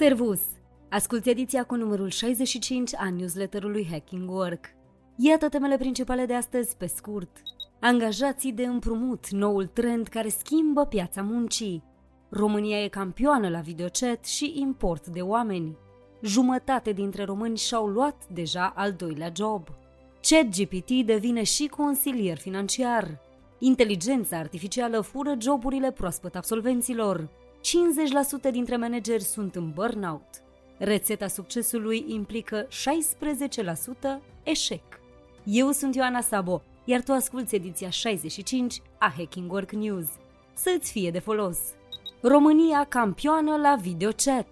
Servus! Asculți ediția cu numărul 65 a newsletterului Hacking Work. Iată temele principale de astăzi pe scurt. Angajații de împrumut, noul trend care schimbă piața muncii. România e campioană la videochat și import de oameni. Jumătate dintre români și-au luat deja al doilea job. ChatGPT devine și consilier financiar. Inteligența artificială fură joburile proaspăt absolvenților. 50% dintre manageri sunt în burnout. Rețeta succesului implică 16% eșec. Eu sunt Ioana Sabo, iar tu asculți ediția 65 a Hacking Work News. Să-ți fie de folos! România campioană la videochat.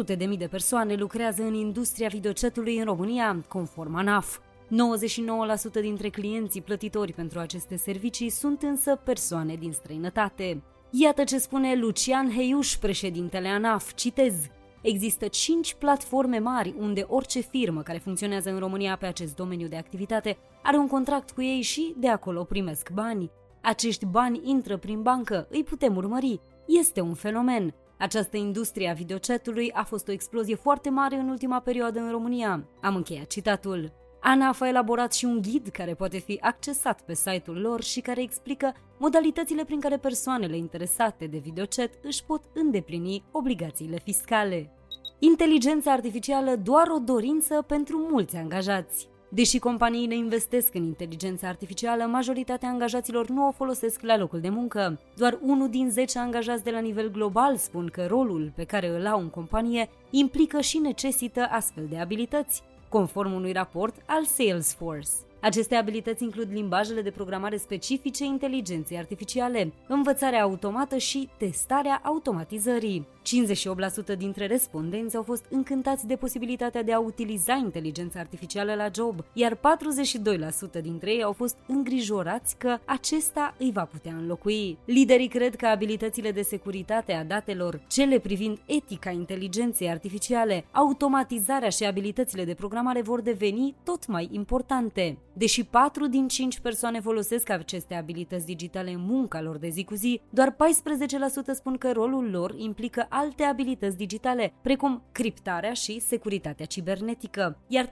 400.000 de, de persoane lucrează în industria videochatului în România, conform ANAF. 99% dintre clienții plătitori pentru aceste servicii sunt însă persoane din străinătate. Iată ce spune Lucian Heiuș, președintele ANAF, citez. Există cinci platforme mari unde orice firmă care funcționează în România pe acest domeniu de activitate are un contract cu ei și de acolo primesc bani. Acești bani intră prin bancă, îi putem urmări. Este un fenomen. Această industrie a videochatului a fost o explozie foarte mare în ultima perioadă în România. Am încheiat citatul. ANAF a elaborat și un ghid care poate fi accesat pe site-ul lor și care explică modalitățile prin care persoanele interesate de videochat își pot îndeplini obligațiile fiscale. Inteligența artificială doar o dorință pentru mulți angajați. Deși companiile investesc în inteligența artificială, majoritatea angajaților nu o folosesc la locul de muncă. Doar unul din 10 angajați de la nivel global spun că rolul pe care îl au în companie implică și necesită astfel de abilități conform unui raport al Salesforce. Aceste abilități includ limbajele de programare specifice inteligenței artificiale, învățarea automată și testarea automatizării. 58% dintre respondenți au fost încântați de posibilitatea de a utiliza inteligența artificială la job, iar 42% dintre ei au fost îngrijorați că acesta îi va putea înlocui. Liderii cred că abilitățile de securitate a datelor, cele privind etica inteligenței artificiale, automatizarea și abilitățile de programare vor deveni tot mai importante. Deși 4 din 5 persoane folosesc aceste abilități digitale în munca lor de zi cu zi, doar 14% spun că rolul lor implică alte abilități digitale, precum criptarea și securitatea cibernetică, iar 13%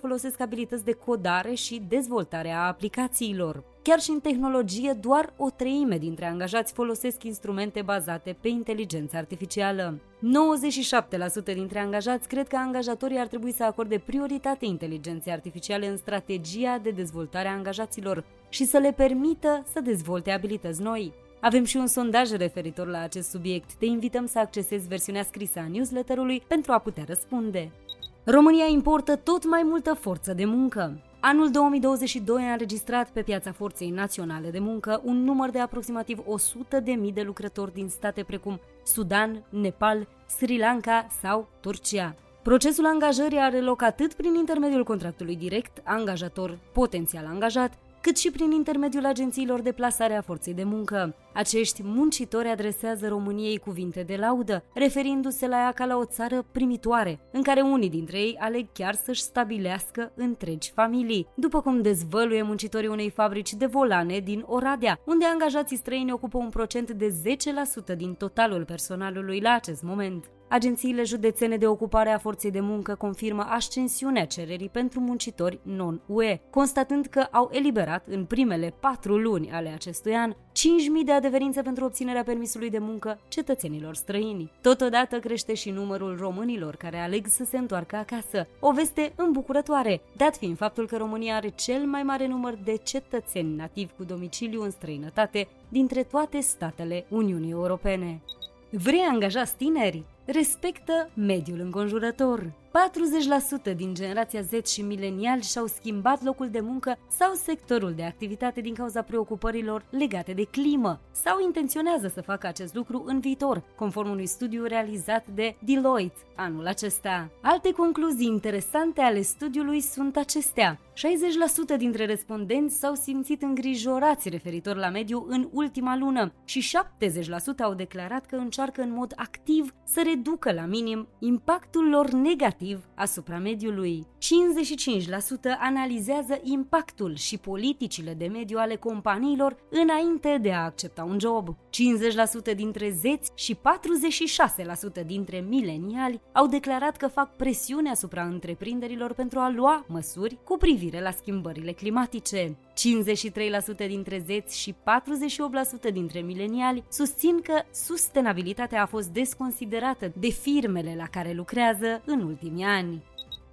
folosesc abilități de codare și dezvoltare a aplicațiilor. Chiar și în tehnologie, doar o treime dintre angajați folosesc instrumente bazate pe inteligență artificială. 97% dintre angajați cred că angajatorii ar trebui să acorde prioritate inteligenței artificiale în strategia de dezvoltare a angajaților și să le permită să dezvolte abilități noi. Avem și un sondaj referitor la acest subiect. Te invităm să accesezi versiunea scrisă a newsletterului pentru a putea răspunde. România importă tot mai multă forță de muncă. Anul 2022 a înregistrat pe piața forței naționale de muncă un număr de aproximativ 100.000 de lucrători din state precum Sudan, Nepal, Sri Lanka sau Turcia. Procesul angajării are loc atât prin intermediul contractului direct, angajator potențial angajat, cât și prin intermediul agențiilor de plasare a forței de muncă. Acești muncitori adresează României cuvinte de laudă, referindu-se la ea ca la o țară primitoare, în care unii dintre ei aleg chiar să-și stabilească întregi familii, după cum dezvăluie muncitorii unei fabrici de volane din Oradea, unde angajații străini ocupă un procent de 10% din totalul personalului la acest moment. Agențiile județene de ocupare a forței de muncă confirmă ascensiunea cererii pentru muncitori non-UE, constatând că au eliberat în primele patru luni ale acestui an 5.000 de adeverințe pentru obținerea permisului de muncă cetățenilor străini. Totodată crește și numărul românilor care aleg să se întoarcă acasă. O veste îmbucurătoare, dat fiind faptul că România are cel mai mare număr de cetățeni nativi cu domiciliu în străinătate dintre toate statele Uniunii Europene. Vrei angajați tineri? respectă mediul înconjurător. 40% din generația Z și mileniali și-au schimbat locul de muncă sau sectorul de activitate din cauza preocupărilor legate de climă sau intenționează să facă acest lucru în viitor, conform unui studiu realizat de Deloitte anul acesta. Alte concluzii interesante ale studiului sunt acestea. 60% dintre respondenți s-au simțit îngrijorați referitor la mediu în ultima lună și 70% au declarat că încearcă în mod activ să reducă la minim impactul lor negativ asupra mediului. 55% analizează impactul și politicile de mediu ale companiilor înainte de a accepta un job. 50% dintre zeți și 46% dintre mileniali au declarat că fac presiune asupra întreprinderilor pentru a lua măsuri cu privire la schimbările climatice. 53% dintre zeți și 48% dintre mileniali susțin că sustenabilitatea a fost desconsiderată de firmele la care lucrează în ultimii ani.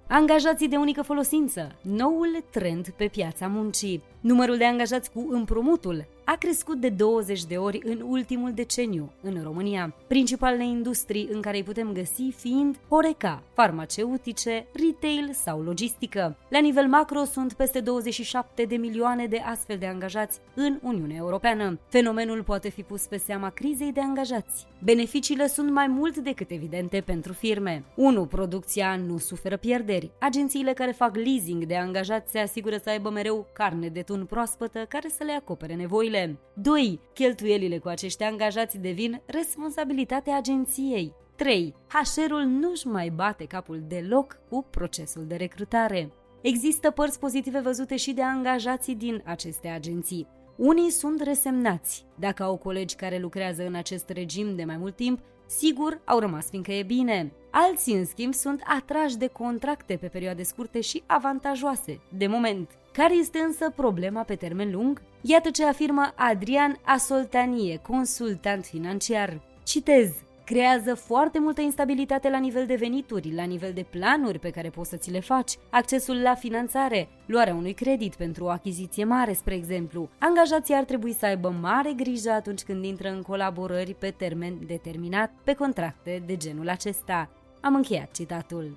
Angajații de unică folosință, noul trend pe piața muncii. Numărul de angajați cu împrumutul a crescut de 20 de ori în ultimul deceniu în România. Principalele industrii în care îi putem găsi fiind Horeca, farmaceutice, retail sau logistică. La nivel macro sunt peste 27 de milioane de astfel de angajați în Uniunea Europeană. Fenomenul poate fi pus pe seama crizei de angajați. Beneficiile sunt mai mult decât evidente pentru firme. 1. Producția nu suferă pierderi. Agențiile care fac leasing de angajați se asigură să aibă mereu carne de tun proaspătă care să le acopere nevoile. 2. Cheltuielile cu acești angajați devin responsabilitatea agenției. 3. HR-ul nu-și mai bate capul deloc cu procesul de recrutare. Există părți pozitive văzute și de angajații din aceste agenții. Unii sunt resemnați. Dacă au colegi care lucrează în acest regim de mai mult timp, sigur au rămas fiindcă e bine. Alții, în schimb, sunt atrași de contracte pe perioade scurte și avantajoase, de moment. Care este însă problema pe termen lung? Iată ce afirmă Adrian Asoltanie, consultant financiar. Citez, creează foarte multă instabilitate la nivel de venituri, la nivel de planuri pe care poți să ți le faci, accesul la finanțare, luarea unui credit pentru o achiziție mare, spre exemplu. Angajații ar trebui să aibă mare grijă atunci când intră în colaborări pe termen determinat pe contracte de genul acesta. Am încheiat citatul.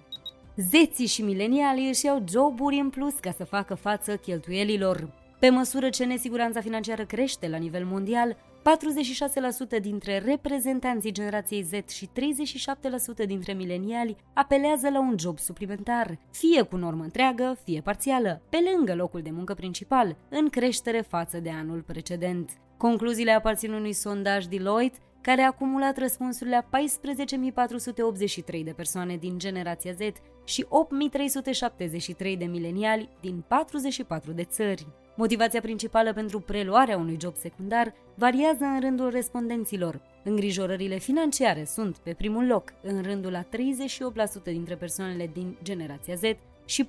Zeții și milenialii își iau joburi în plus ca să facă față cheltuielilor. Pe măsură ce nesiguranța financiară crește la nivel mondial, 46% dintre reprezentanții generației Z și 37% dintre mileniali apelează la un job suplimentar, fie cu normă întreagă, fie parțială, pe lângă locul de muncă principal, în creștere față de anul precedent. Concluziile aparțin unui sondaj Deloitte care a acumulat răspunsurile a 14.483 de persoane din generația Z și 8.373 de mileniali din 44 de țări. Motivația principală pentru preluarea unui job secundar variază în rândul respondenților. Îngrijorările financiare sunt pe primul loc, în rândul a 38% dintre persoanele din generația Z și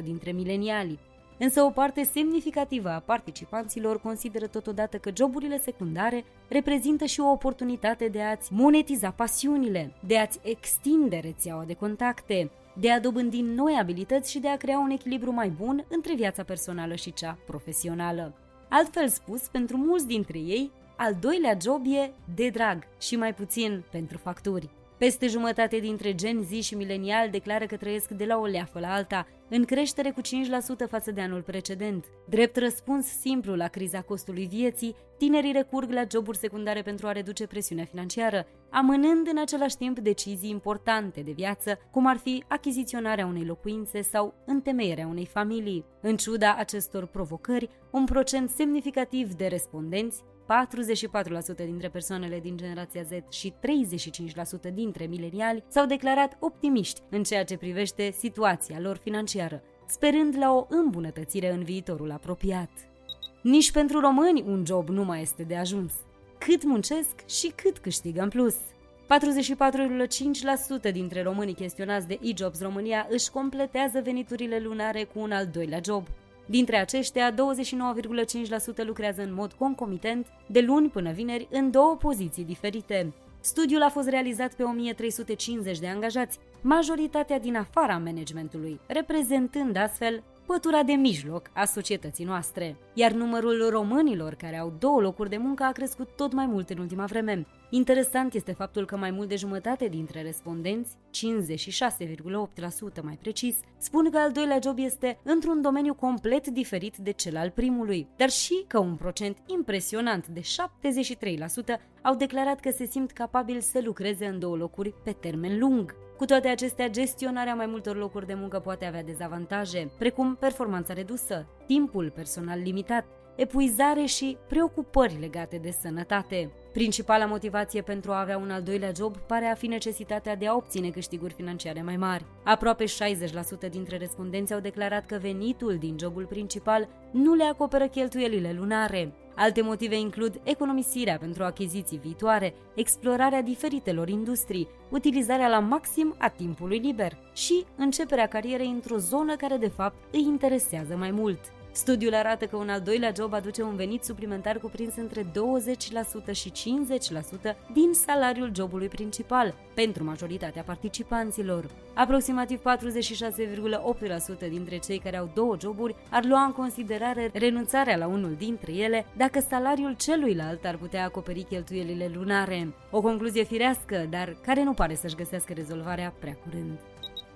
46% dintre mileniali. Însă o parte semnificativă a participanților consideră totodată că joburile secundare reprezintă și o oportunitate de a-ți monetiza pasiunile, de a-ți extinde rețeaua de contacte, de a dobândi noi abilități și de a crea un echilibru mai bun între viața personală și cea profesională. Altfel spus, pentru mulți dintre ei, al doilea job e de drag și mai puțin pentru facturi. Peste jumătate dintre Gen Z și milenial declară că trăiesc de la o leafă la alta, în creștere cu 5% față de anul precedent. Drept răspuns simplu la criza costului vieții, tinerii recurg la joburi secundare pentru a reduce presiunea financiară, amânând în același timp decizii importante de viață, cum ar fi achiziționarea unei locuințe sau întemeierea unei familii. În ciuda acestor provocări, un procent semnificativ de respondenți 44% dintre persoanele din generația Z și 35% dintre mileniali s-au declarat optimiști în ceea ce privește situația lor financiară, sperând la o îmbunătățire în viitorul apropiat. Nici pentru români un job nu mai este de ajuns. Cât muncesc și cât câștigă în plus. 44,5% dintre românii chestionați de e-Jobs România își completează veniturile lunare cu un al doilea job. Dintre aceștia, 29,5% lucrează în mod concomitent, de luni până vineri, în două poziții diferite. Studiul a fost realizat pe 1350 de angajați, majoritatea din afara managementului, reprezentând astfel pătura de mijloc a societății noastre. Iar numărul românilor care au două locuri de muncă a crescut tot mai mult în ultima vreme. Interesant este faptul că mai mult de jumătate dintre respondenți, 56,8% mai precis, spun că al doilea job este într-un domeniu complet diferit de cel al primului, dar și că un procent impresionant de 73% au declarat că se simt capabili să lucreze în două locuri pe termen lung. Cu toate acestea, gestionarea mai multor locuri de muncă poate avea dezavantaje, precum performanța redusă, timpul personal limitat, epuizare și preocupări legate de sănătate. Principala motivație pentru a avea un al doilea job pare a fi necesitatea de a obține câștiguri financiare mai mari. Aproape 60% dintre respondenți au declarat că venitul din jobul principal nu le acoperă cheltuielile lunare. Alte motive includ economisirea pentru achiziții viitoare, explorarea diferitelor industrii, utilizarea la maxim a timpului liber și începerea carierei într-o zonă care de fapt îi interesează mai mult. Studiul arată că un al doilea job aduce un venit suplimentar cuprins între 20% și 50% din salariul jobului principal pentru majoritatea participanților. Aproximativ 46,8% dintre cei care au două joburi ar lua în considerare renunțarea la unul dintre ele dacă salariul celuilalt ar putea acoperi cheltuielile lunare. O concluzie firească, dar care nu pare să-și găsească rezolvarea prea curând.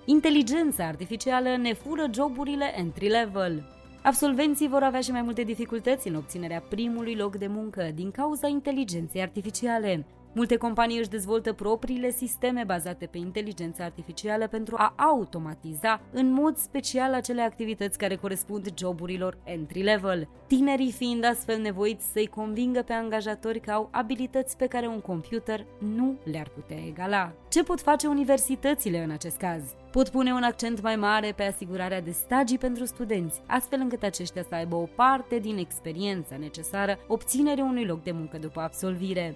Inteligența artificială ne fură joburile entry-level. Absolvenții vor avea și mai multe dificultăți în obținerea primului loc de muncă din cauza inteligenței artificiale. Multe companii își dezvoltă propriile sisteme bazate pe inteligența artificială pentru a automatiza în mod special acele activități care corespund joburilor entry-level, tinerii fiind astfel nevoiți să-i convingă pe angajatori că au abilități pe care un computer nu le-ar putea egala. Ce pot face universitățile în acest caz? Pot pune un accent mai mare pe asigurarea de stagii pentru studenți, astfel încât aceștia să aibă o parte din experiența necesară obținerea unui loc de muncă după absolvire.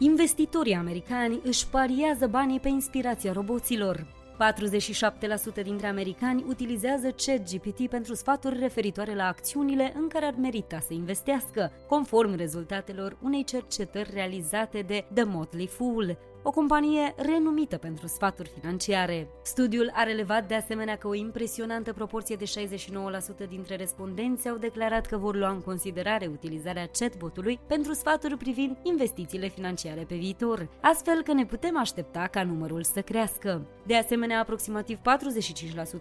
Investitorii americani își pariază banii pe inspirația roboților. 47% dintre americani utilizează ChatGPT pentru sfaturi referitoare la acțiunile în care ar merita să investească, conform rezultatelor unei cercetări realizate de The Motley Fool, o companie renumită pentru sfaturi financiare. Studiul a relevat de asemenea că o impresionantă proporție de 69% dintre respondenți au declarat că vor lua în considerare utilizarea chatbotului pentru sfaturi privind investițiile financiare pe viitor, astfel că ne putem aștepta ca numărul să crească. De asemenea, aproximativ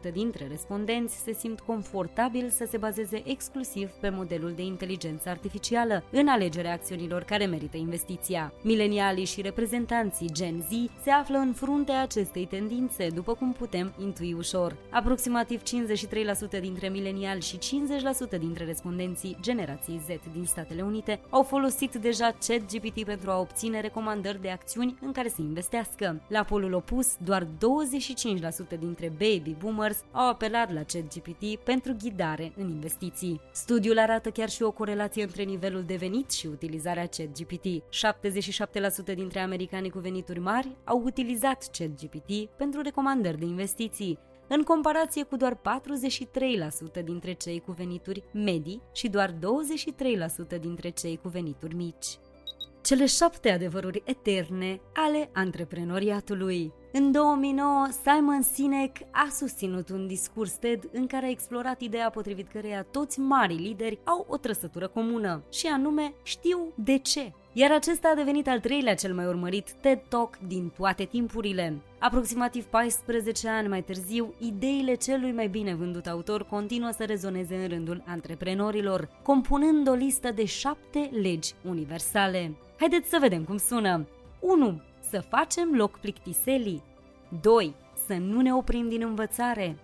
45% dintre respondenți se simt confortabil să se bazeze exclusiv pe modelul de inteligență artificială în alegerea acțiunilor care merită investiția. Milenialii și reprezentanții Gen Z se află în fruntea acestei tendințe, după cum putem intui ușor. Aproximativ 53% dintre mileniali și 50% dintre respondenții generației Z din Statele Unite au folosit deja ChatGPT pentru a obține recomandări de acțiuni în care să investească. La polul opus, doar 25% dintre baby boomers au apelat la ChatGPT pentru ghidare în investiții. Studiul arată chiar și o corelație între nivelul de venit și utilizarea ChatGPT. 77% dintre americanii cu venit venituri mari au utilizat ChatGPT pentru recomandări de investiții, în comparație cu doar 43% dintre cei cu venituri medii și doar 23% dintre cei cu venituri mici. Cele șapte adevăruri eterne ale antreprenoriatului. În 2009, Simon Sinek a susținut un discurs TED în care a explorat ideea potrivit căreia toți marii lideri au o trăsătură comună, și anume știu de ce iar acesta a devenit al treilea cel mai urmărit TED Talk din toate timpurile. Aproximativ 14 ani mai târziu, ideile celui mai bine vândut autor continuă să rezoneze în rândul antreprenorilor, compunând o listă de șapte legi universale. Haideți să vedem cum sună. 1. Să facem loc plictiselii. 2. Să nu ne oprim din învățare.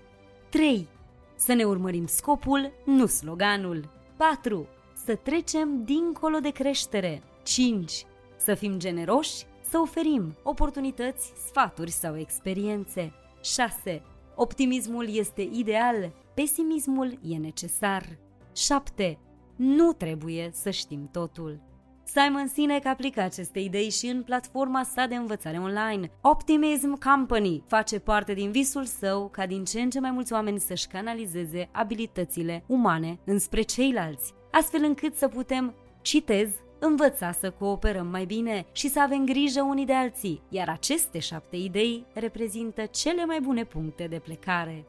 3. Să ne urmărim scopul, nu sloganul. 4. Să trecem dincolo de creștere. 5. Să fim generoși, să oferim oportunități, sfaturi sau experiențe. 6. Optimismul este ideal, pesimismul e necesar. 7. Nu trebuie să știm totul. Simon Sinek aplică aceste idei și în platforma sa de învățare online. Optimism Company face parte din visul său ca din ce în ce mai mulți oameni să-și canalizeze abilitățile umane înspre ceilalți, astfel încât să putem, citez, învăța să cooperăm mai bine și să avem grijă unii de alții, iar aceste șapte idei reprezintă cele mai bune puncte de plecare.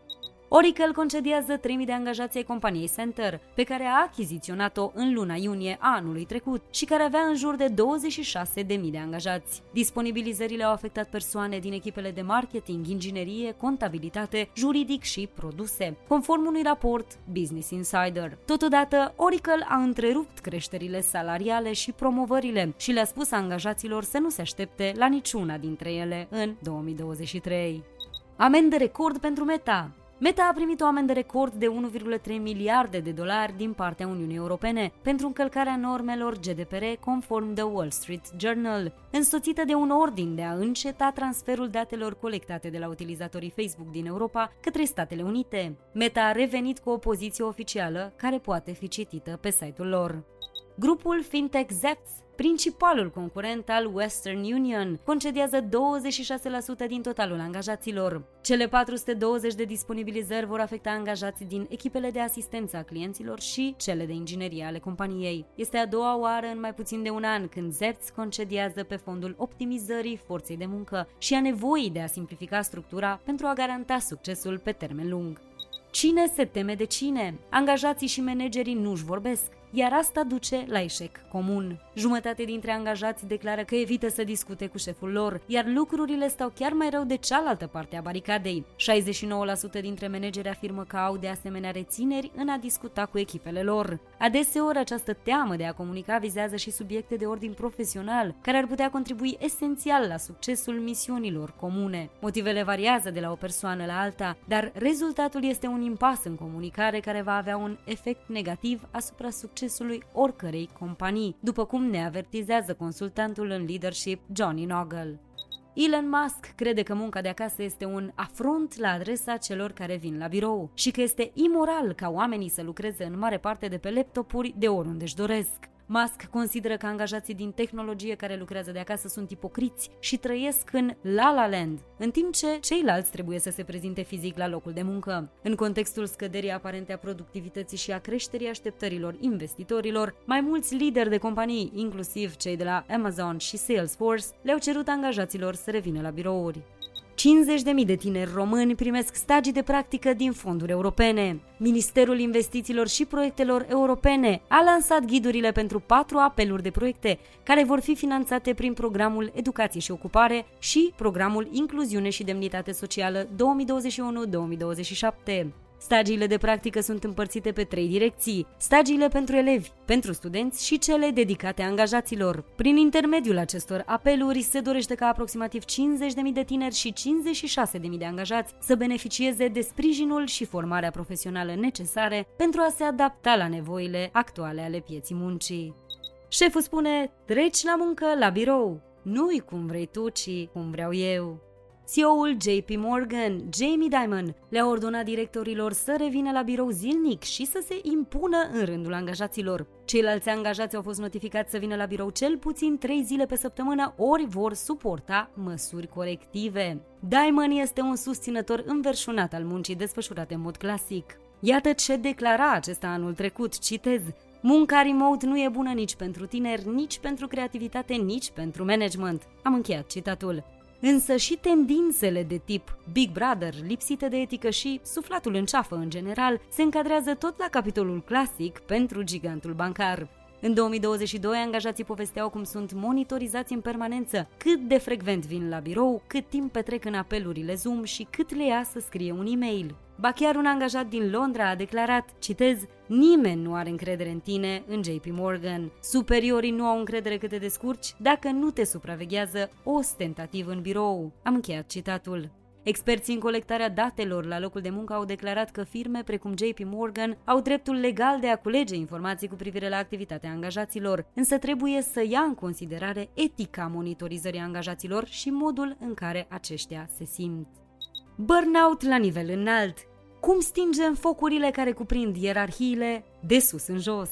Oracle concediază 3.000 de angajați ai companiei Center, pe care a achiziționat-o în luna iunie a anului trecut și care avea în jur de 26.000 de angajați. Disponibilizările au afectat persoane din echipele de marketing, inginerie, contabilitate, juridic și produse, conform unui raport Business Insider. Totodată, Oracle a întrerupt creșterile salariale și promovările și le-a spus angajaților să nu se aștepte la niciuna dintre ele în 2023. Amendă record pentru Meta. Meta a primit o amendă record de 1,3 miliarde de dolari din partea Uniunii Europene pentru încălcarea normelor GDPR conform The Wall Street Journal, însoțită de un ordin de a înceta transferul datelor colectate de la utilizatorii Facebook din Europa către Statele Unite. Meta a revenit cu o poziție oficială care poate fi citită pe site-ul lor. Grupul fintech Zepz Principalul concurent al Western Union concediază 26% din totalul angajaților. Cele 420 de disponibilizări vor afecta angajații din echipele de asistență a clienților și cele de inginerie ale companiei. Este a doua oară în mai puțin de un an când Zepts concediază pe fondul optimizării forței de muncă și a nevoii de a simplifica structura pentru a garanta succesul pe termen lung. Cine se teme de cine? Angajații și managerii nu-și vorbesc iar asta duce la eșec comun. Jumătate dintre angajați declară că evită să discute cu șeful lor, iar lucrurile stau chiar mai rău de cealaltă parte a baricadei. 69% dintre manageri afirmă că au de asemenea rețineri în a discuta cu echipele lor. Adeseori această teamă de a comunica vizează și subiecte de ordin profesional, care ar putea contribui esențial la succesul misiunilor comune. Motivele variază de la o persoană la alta, dar rezultatul este un impas în comunicare care va avea un efect negativ asupra succesului succesului oricărei companii, după cum ne avertizează consultantul în leadership Johnny Noggle. Elon Musk crede că munca de acasă este un afront la adresa celor care vin la birou și că este imoral ca oamenii să lucreze în mare parte de pe laptopuri de oriunde își doresc. Musk consideră că angajații din tehnologie care lucrează de acasă sunt ipocriți și trăiesc în La La Land, în timp ce ceilalți trebuie să se prezinte fizic la locul de muncă. În contextul scăderii aparente a productivității și a creșterii așteptărilor investitorilor, mai mulți lideri de companii, inclusiv cei de la Amazon și Salesforce, le-au cerut angajaților să revină la birouri. 50.000 de tineri români primesc stagii de practică din fonduri europene. Ministerul Investițiilor și Proiectelor Europene a lansat ghidurile pentru patru apeluri de proiecte care vor fi finanțate prin programul Educație și Ocupare și programul Incluziune și Demnitate Socială 2021-2027. Stagiile de practică sunt împărțite pe trei direcții, stagiile pentru elevi, pentru studenți și cele dedicate angajaților. Prin intermediul acestor apeluri se dorește ca aproximativ 50.000 de tineri și 56.000 de angajați să beneficieze de sprijinul și formarea profesională necesare pentru a se adapta la nevoile actuale ale pieții muncii. Șeful spune, treci la muncă la birou, nu-i cum vrei tu, ci cum vreau eu. CEO-ul JP Morgan, Jamie Dimon, le-a ordonat directorilor să revină la birou zilnic și să se impună în rândul angajaților. Ceilalți angajați au fost notificați să vină la birou cel puțin 3 zile pe săptămână, ori vor suporta măsuri corective. Dimon este un susținător înverșunat al muncii desfășurate în mod clasic. Iată ce declara acesta anul trecut, citez, Munca remote nu e bună nici pentru tineri, nici pentru creativitate, nici pentru management. Am încheiat citatul însă și tendințele de tip Big Brother, lipsite de etică și suflatul în ceafă în general, se încadrează tot la capitolul clasic pentru gigantul bancar. În 2022, angajații povesteau cum sunt monitorizați în permanență, cât de frecvent vin la birou, cât timp petrec în apelurile Zoom și cât le ia să scrie un e-mail. Ba chiar un angajat din Londra a declarat, citez, Nimeni nu are încredere în tine, în JP Morgan. Superiorii nu au încredere cât de descurci dacă nu te supraveghează ostentativ în birou. Am încheiat citatul. Experții în colectarea datelor la locul de muncă au declarat că firme precum JP Morgan au dreptul legal de a culege informații cu privire la activitatea angajaților, însă trebuie să ia în considerare etica monitorizării angajaților și modul în care aceștia se simt. Burnout la nivel înalt. Cum stingem focurile care cuprind ierarhiile de sus în jos?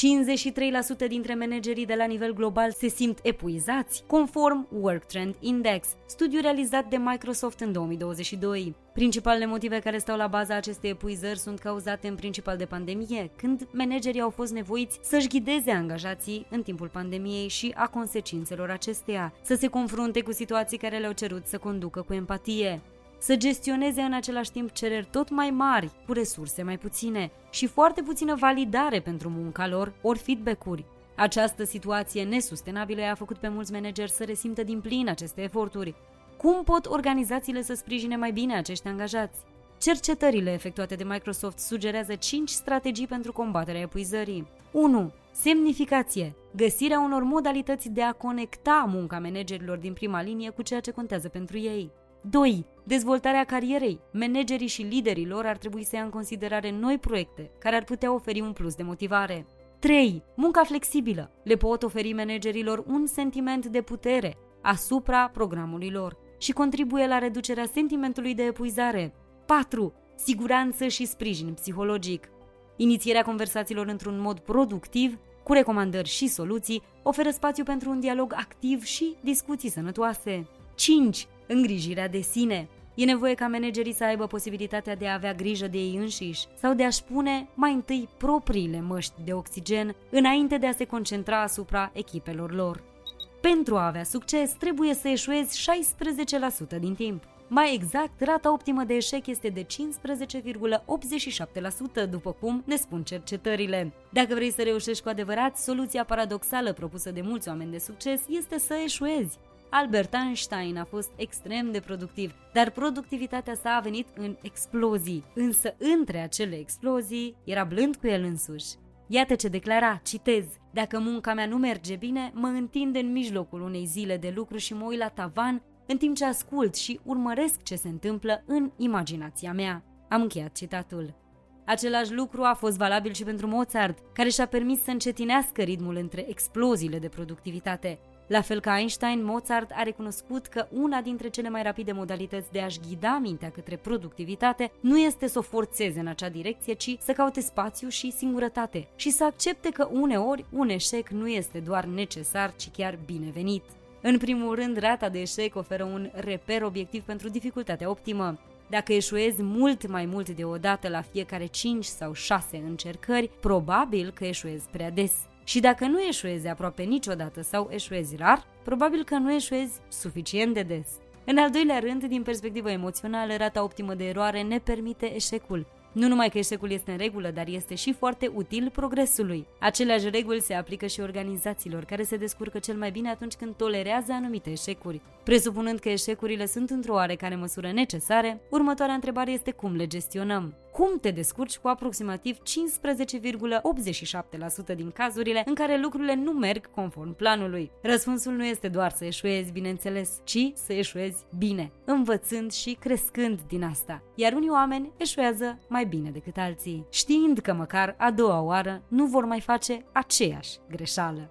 53% dintre managerii de la nivel global se simt epuizați, conform Work Trend Index, studiu realizat de Microsoft în 2022. Principalele motive care stau la baza acestei epuizări sunt cauzate în principal de pandemie, când managerii au fost nevoiți să-și ghideze angajații în timpul pandemiei și a consecințelor acesteia, să se confrunte cu situații care le-au cerut să conducă cu empatie să gestioneze în același timp cereri tot mai mari, cu resurse mai puține și foarte puțină validare pentru munca lor, ori feedback-uri. Această situație nesustenabilă i-a făcut pe mulți manageri să resimtă din plin aceste eforturi. Cum pot organizațiile să sprijine mai bine acești angajați? Cercetările efectuate de Microsoft sugerează 5 strategii pentru combaterea epuizării. 1. Semnificație. Găsirea unor modalități de a conecta munca managerilor din prima linie cu ceea ce contează pentru ei. 2. Dezvoltarea carierei. Managerii și liderii lor ar trebui să ia în considerare noi proiecte care ar putea oferi un plus de motivare. 3. Munca flexibilă. Le pot oferi managerilor un sentiment de putere asupra programului lor și contribuie la reducerea sentimentului de epuizare. 4. Siguranță și sprijin psihologic. Inițierea conversațiilor într-un mod productiv, cu recomandări și soluții, oferă spațiu pentru un dialog activ și discuții sănătoase. 5 îngrijirea de sine. E nevoie ca managerii să aibă posibilitatea de a avea grijă de ei înșiși sau de a-și pune mai întâi propriile măști de oxigen înainte de a se concentra asupra echipelor lor. Pentru a avea succes, trebuie să eșuezi 16% din timp. Mai exact, rata optimă de eșec este de 15,87%, după cum ne spun cercetările. Dacă vrei să reușești cu adevărat, soluția paradoxală propusă de mulți oameni de succes este să eșuezi. Albert Einstein a fost extrem de productiv, dar productivitatea sa a venit în explozii. Însă între acele explozii era blând cu el însuși. Iată ce declara, citez, Dacă munca mea nu merge bine, mă întind în mijlocul unei zile de lucru și mă uit la tavan în timp ce ascult și urmăresc ce se întâmplă în imaginația mea. Am încheiat citatul. Același lucru a fost valabil și pentru Mozart, care și-a permis să încetinească ritmul între exploziile de productivitate. La fel ca Einstein, Mozart a recunoscut că una dintre cele mai rapide modalități de a-și ghida mintea către productivitate nu este să o forțeze în acea direcție, ci să caute spațiu și singurătate și să accepte că uneori un eșec nu este doar necesar, ci chiar binevenit. În primul rând, rata de eșec oferă un reper obiectiv pentru dificultatea optimă. Dacă eșuezi mult mai mult de o dată la fiecare 5 sau 6 încercări, probabil că eșuezi prea des. Și dacă nu eșuezi aproape niciodată sau eșuezi rar, probabil că nu eșuezi suficient de des. În al doilea rând, din perspectivă emoțională, rata optimă de eroare ne permite eșecul. Nu numai că eșecul este în regulă, dar este și foarte util progresului. Aceleași reguli se aplică și organizațiilor, care se descurcă cel mai bine atunci când tolerează anumite eșecuri. Presupunând că eșecurile sunt într-o oarecare măsură necesare, următoarea întrebare este cum le gestionăm. Cum te descurci cu aproximativ 15,87% din cazurile în care lucrurile nu merg conform planului? Răspunsul nu este doar să eșuezi, bineînțeles, ci să eșuezi bine, învățând și crescând din asta. Iar unii oameni eșuează mai bine decât alții, știind că măcar a doua oară nu vor mai face aceeași greșeală.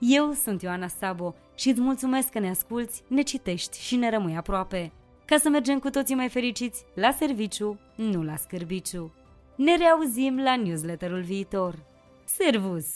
Eu sunt Ioana Sabo și îți mulțumesc că ne asculți, ne citești și ne rămâi aproape ca să mergem cu toții mai fericiți la serviciu, nu la scârbiciu. Ne reauzim la newsletterul viitor. Servus!